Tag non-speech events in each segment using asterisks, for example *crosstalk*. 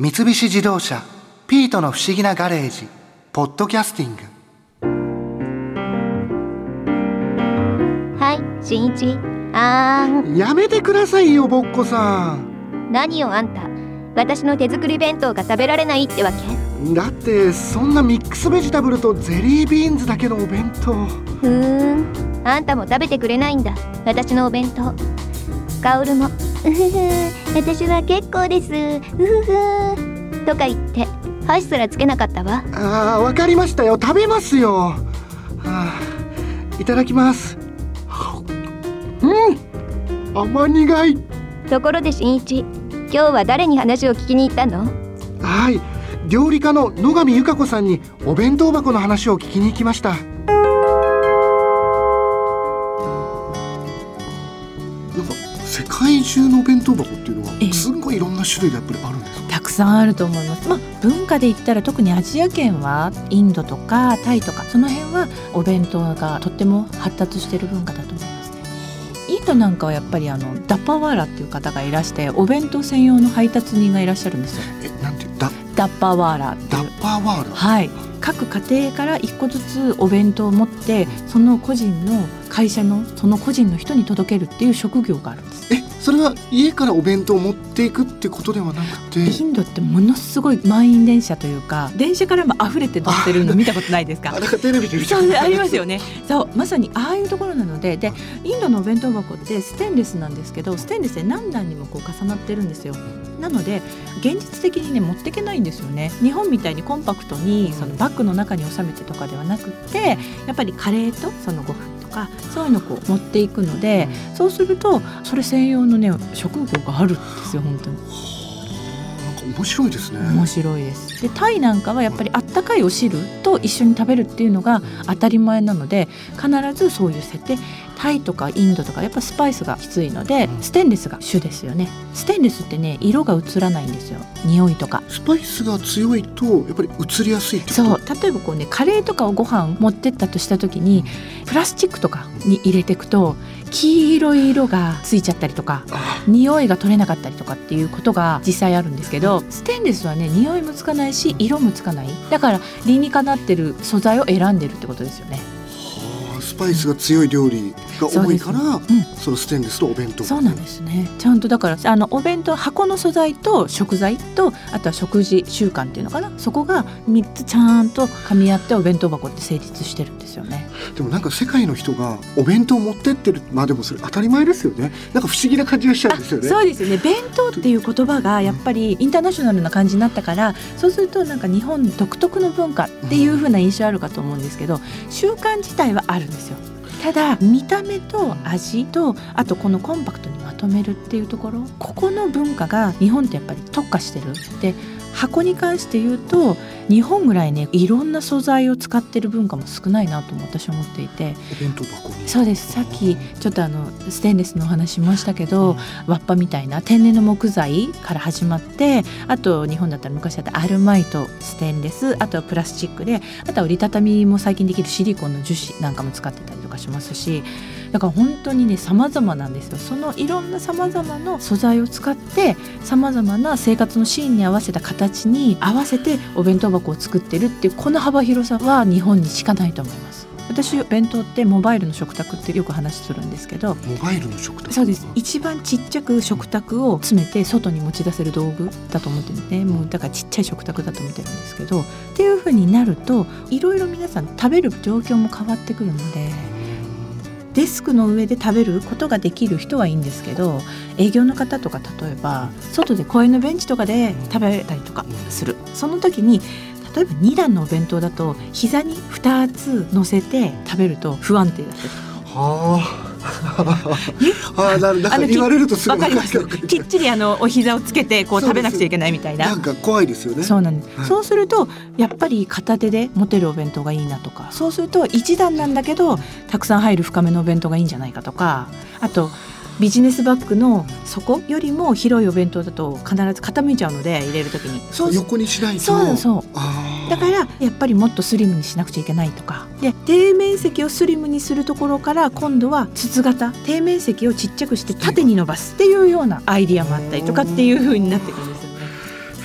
三菱自動車「ピートの不思議なガレージ」「ポッドキャスティング」はい新一。あー。んやめてくださいよぼっこさん。何よあんた。私の手作り弁当が食べられないってわけ？だってそんなミックスベジタブルとゼリービーンズだけのお弁当。ふーん。あんたも食べてくれないんだ。私のお弁当。カオルも。うふふ私は結構です。うふふ。とか言って箸すらつけなかったわ。あーわかりましたよ。食べますよ、はあ、いただきます。うん。甘苦い。ところで新一今日は誰に話を聞きに行ったの？はい。料理家の野上由香子さんにお弁当箱の話を聞きに行きました世界中のお弁当箱っていうのええはすんごいいろんな種類がやっぱりあるんですか？たくさんあると思います。まあ文化で言ったら特にアジア圏はインドとかタイとかその辺はお弁当がとっても発達している文化だと思いますね。インドなんかはやっぱりあのダッパワーラっていう方がいらしてお弁当専用の配達人がいらっしゃるんですよ。えなんていうダダッパワーラダッ。パーワールドはい。各家庭から一個ずつお弁当を持ってその個人の会社のその個人の人に届けるっていう職業があるんです。えそれは家からお弁当を持っていくってことではなくて。インドってものすごい満員電車というか電車からも溢れて乗ってるの見たことないですか？*laughs* テレビでありますよね。そうまさにああいうところなので。でインドのお弁当箱ってステンレスなんですけどステンレスで何段にもこう重なってるんですよ。なので現実的にね持ってけないんですよね。日本みたいにコンパクトにそのバッグの中に収めてとかではなくってやっぱりカレーとそのご飯とかそういうのをこう持っていくのでそうするとそれ専用のね職業があるんですよ本当に。なんか面白いですね。面白いです。でタイなんかはやっぱりあったかいお汁と一緒に食べるっていうのが当たり前なので必ずそういう設定タイとかインドとかやっぱスパイスがきついのでうん。ステンレスが主ですよね。ステンレスってね色が映らないんですよ。匂いとか。スパイスが強いとやっぱり移りやすいってそう。例えばこうねカレーとかをご飯持ってったとした時にプラスチックとかに入れていくと黄色い色がついちゃったりとかあ。匂いが取れなかったりとかっていうことが実際あるんですけどステンレスはね匂いもつかないし色もつかない。だから理にかなってる素材を選んでるってことですよね。はあスパイスが強い料理が多いからそ,、うん。のステンレスとお弁当そうなんですね。ちゃんとだからあのお弁当箱の素材と食材とあとは食事習慣っていうのかな？そこが3つちゃんと噛み合ってお弁当箱って成立してるんですよね。でもなんか世界の人がお弁当を持ってってるまあでもそれ当たり前ですよね。なんか不思議な感じがしちゃうんですよね。そうですよね。弁当っていう言葉がやっぱりインターナショナルな感じになったからそうするとなんか日本独特の文化っていう風な印象あるかと思うんですけど習慣自体はあるんですよただ見た目と味とあとこのコンパクトにまとめるっていうところ。ここの文化が日本ってやっぱり特化してる。で箱に関して言うと日本ぐらいねいろんな素材を使ってる文化も少ないなとも私は思っていて。お弁当箱に。そうです。さっきちょっとあのステンレスのお話しましたけど、わっぱみたいな天然の木材から始まってあと日本だったら昔だったらアルマイトステンレスあとはプラスチックであとは折りたたみも最近できるシリコンの樹脂なんかも使ってたりとかしますしだから本当にね様々なんですよ。そのいろんな様々な素材を使って様々な生活のシーンに合わせた形に合わせてお弁当箱を作ってるっていうこの幅広さは日本にしかないと思います。私弁当ってモバイルの食卓ってよく話するんですけどモバイルの食卓？そうです。一番ちっちゃく食卓を詰めて外に持ち出せる道具だと思ってるんでね。もうだからちっちゃい食卓だと思ってるんですけどっていう風になるといろいろ皆さん食べる状況も変わってくるのでデスクの上で食べることができる人はいいんですけど営業の方とか例えば外で公園のベンチとかで食べたりとかする。その時に例えば2段のお弁当だと膝に2つ乗せて食べると不安定だったり。はあ。*laughs* ああなるなんか言われるとすごいわかります。きっちりあのお膝をつけてこう食べなくちゃいけないみたいな。なんか怖いですよね。そうなんです、はい。そうするとやっぱり片手で持てるお弁当がいいなとか。そうすると一段なんだけどたくさん入る深めのお弁当がいいんじゃないかとか。あとビジネスバッグの底よりも広いお弁当だと必ず傾いちゃうので入れる時に。そう横にしないと。そうそうだからやっぱりもっとスリムにしなくちゃいけないとか。で底面積をスリムにするところから今度は筒型底面積をちっちゃくして縦に伸ばすっていうようなアイディアもあったりとかっていう風になってくるんです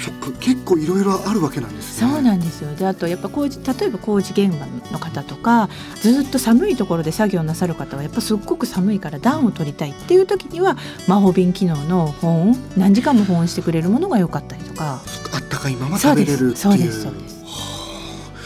そっか結構いろいろあるわけなんですね。そうなんですよ。であとやっぱ工事例えば工事現場の方とかずっと寒いところで作業なさる方はやっぱすっごく寒いから暖を取りたいっていう時には魔法瓶機能の保温何時間も保温してくれるものが良かったりとか。あったかいままそう食べれるっていう。ですそうですそうです。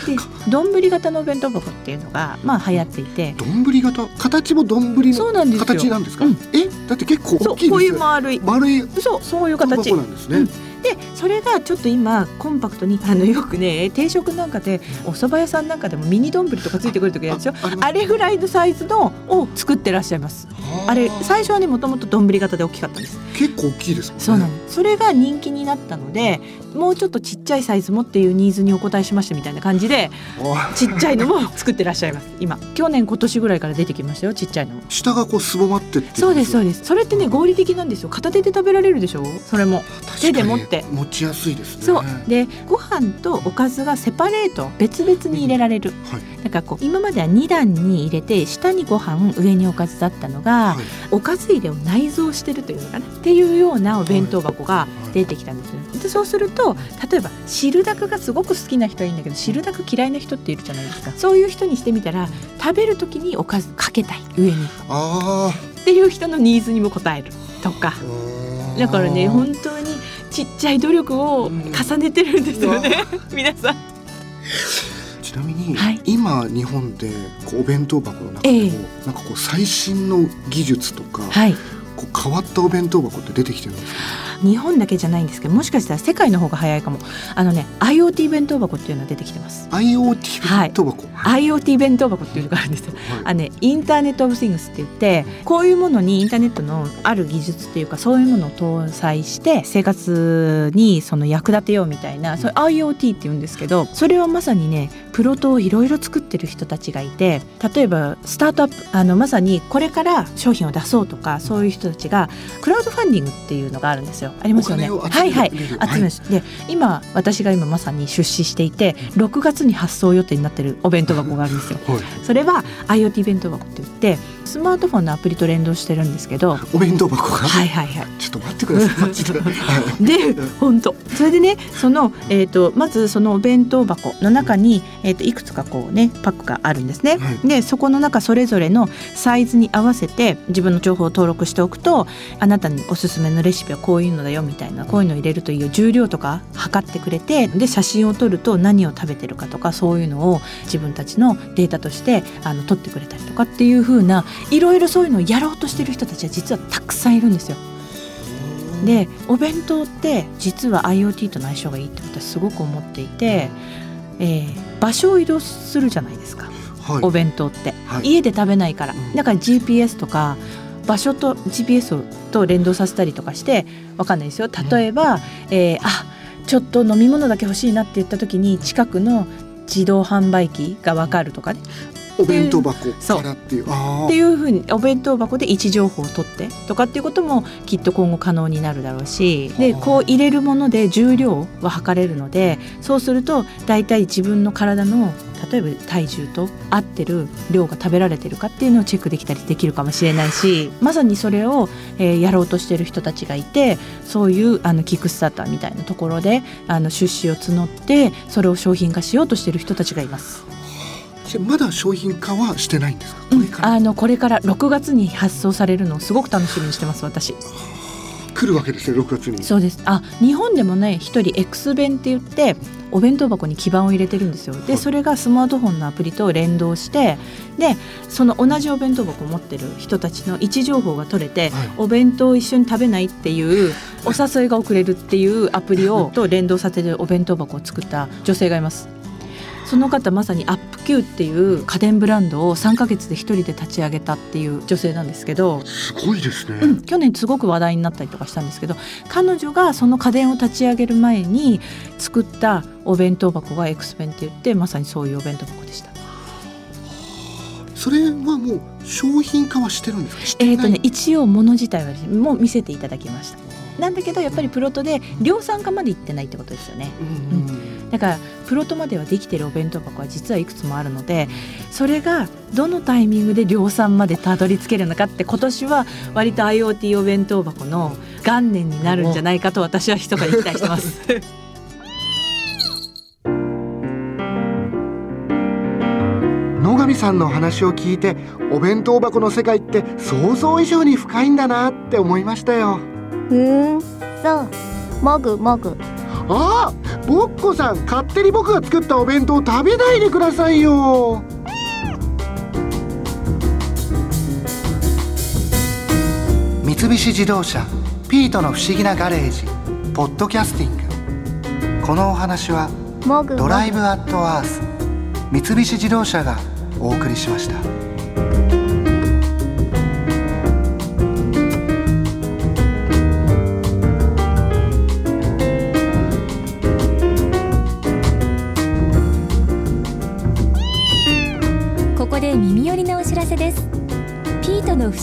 で丼型のお弁当箱っていうのがまあ流行っていて。丼型？形も丼そうのなんですよ。形なんですか、うん。え？だって結構そうこういう丸い。丸いそうそういう箱形なんですね、うんでそれがちょっと今コンパクトにあのよくね定食なんかでお蕎麦屋さんなんかでもミニ丼とかついてくる時あるでしょあれぐらいのサイズのを作ってらっしゃいます。あれ最初はねもともと丼型で大きかったんです。結構大きいですもんね。そうなのそれが人気になったのでもうちょっとちっちゃいサイズもっていうニーズにお答えしましたみたいな感じであちっちゃいのも作ってらっしゃいます。今。去年今年ぐらいから出てきましたよちっちゃいの。も下がこうすぼまってってそうですそうでです。それってね合理的なんですよ。片手で食べられるでしょ？それも。手で持って。持ちやすいですね。そう。でご飯とおかずがセパレート別々に入れられる。はい。だからこう今までは2段に入れて下にご飯上におかずだったのが、はい。おかず入れを内蔵してるというのかな。っていうようなお弁当箱が出てきたんですよ、でそうすると例えば汁だくがすごく好きな人はいいんだけど汁だく嫌いな人っているじゃないですか。そういう人にしてみたら食べる時におかずかけたい上に。っあていう人のニーズにも応えるとか。あだからね本当にちっちゃい努力を重ねてるんですよね、*laughs* 皆さん。ちなみに、はい。今日本でこうお弁当箱の中でも、ええ。なんかこう最新の技術とか、はいこう変わったお弁当箱って出てきてるんですか？日本だけじゃないんですけどもしかしたら世界の方が早いかも。あのね IoT 弁当箱っていうのが出てきてます。IoT 弁当箱、IoT 弁当箱っていうのがあるんですよ。はい。あのねインターネット・オブ・シングスって言ってこういうものにインターネットのある技術っていうかそういうものを搭載して生活にその役立てようみたいなそれ IoT って言うんですけどそれはまさにねプロトをいろいろ作ってる人たちがいて例えばスタートアップあのまさにこれから商品を出そうとかそういう人たちがクラウドファンディングっていうのがあるんですよ。ありますよね。はいはい。集めで今私が今まさに出資していて6月に発送予定になってるお弁当箱があるんですよ。*laughs* はい。それは IoT 弁当箱って言ってスマートフォンのアプリと連動してるんですけどお弁当箱が、はいはいはい。ちょっと待ってください。*laughs* で、本当。それでねその、えー、とまずそのお弁当箱の中に、えー、といくつかこうねパックがあるんですね。はい。でそこの中それぞれのサイズに合わせて自分の情報を登録しておくとあなたにおすすめのレシピはこういうのだよみたいなこういうのを入れるといいよ重量とか測ってくれてで写真を撮ると何を食べてるかとかそういうのを自分たちのデータとしてあの取ってくれたりとかっていう風ないろいろそういうのをやろうとしてる人たちは実はたくさんいるんですよ。でお弁当って実は IoT との相性がいいって私すごく思っていて、えー場所を移動するじゃないですか。はい。お弁当って、はい。家で食べないから。うん。だから GPS とか場所と GPS と連動させたりとかしてわかんないですよ。例えば、えーあちょっと飲み物だけ欲しいなって言った時に近くの自動販売機がわかるとかねお弁当箱からっていう。あっていうふうにお弁当箱で位置情報を取ってとかっていうこともきっと今後可能になるだろうしではあこう入れるもので重量は測れるのでそうすると大体自分の体の例えば体重と合ってる量が食べられてるかっていうのをチェックできたりできるかもしれないしまさにそれを、えーやろうとしてる人たちがいてそういうあのキックスターターみたいなところであの出資を募ってそれを商品化しようとしてる人たちがいます。まだ商品化はしてないんですか？これから。あのこれから6月に発送されるのをすごく楽しみにしてます私。来るわけですよ6月に。そうです。あ日本でもね一人 X 弁って言ってお弁当箱に基板を入れてるんですよ。はい。でそれがスマートフォンのアプリと連動してでその同じお弁当箱を持ってる人たちの位置情報が取れて、はい。お弁当を一緒に食べないっていうお誘いが送れるっていうアプリを *laughs* と連動させてお弁当箱を作った女性がいますその方まさにアップ Q っていう家電ブランドを3ヶ月で一人で立ち上げたっていう女性なんですけど、すごいですね、うん去年すごく話題になったりとかしたんですけど彼女がその家電を立ち上げる前に作ったお弁当箱が X 弁って言ってまさにそういうお弁当箱でした。それはもう商品化はしてるんですえーとね、一応物自体はもう見せていただきました。なんだけどやっぱりプロトで量産化までいってないってことですよね。うんだからプロトまではできてるお弁当箱は実はいくつもあるのでそれがどのタイミングで量産までたどり着けるのかって今年は割と IoT お弁当箱の元年になるんじゃないかと私は密かに期待してます。*laughs* 野上さんの話を聞いてお弁当箱の世界って想像以上に深いんだなって思いましたよ。うんそう。もぐもぐ。ああぼっこさん勝手に僕が作ったお弁当食べないでくださいよ。三菱自動車ピートの不思議なガレージポッドキャスティング。このお話はもぐもぐ。ドライブアットアース三菱自動車がお送りしました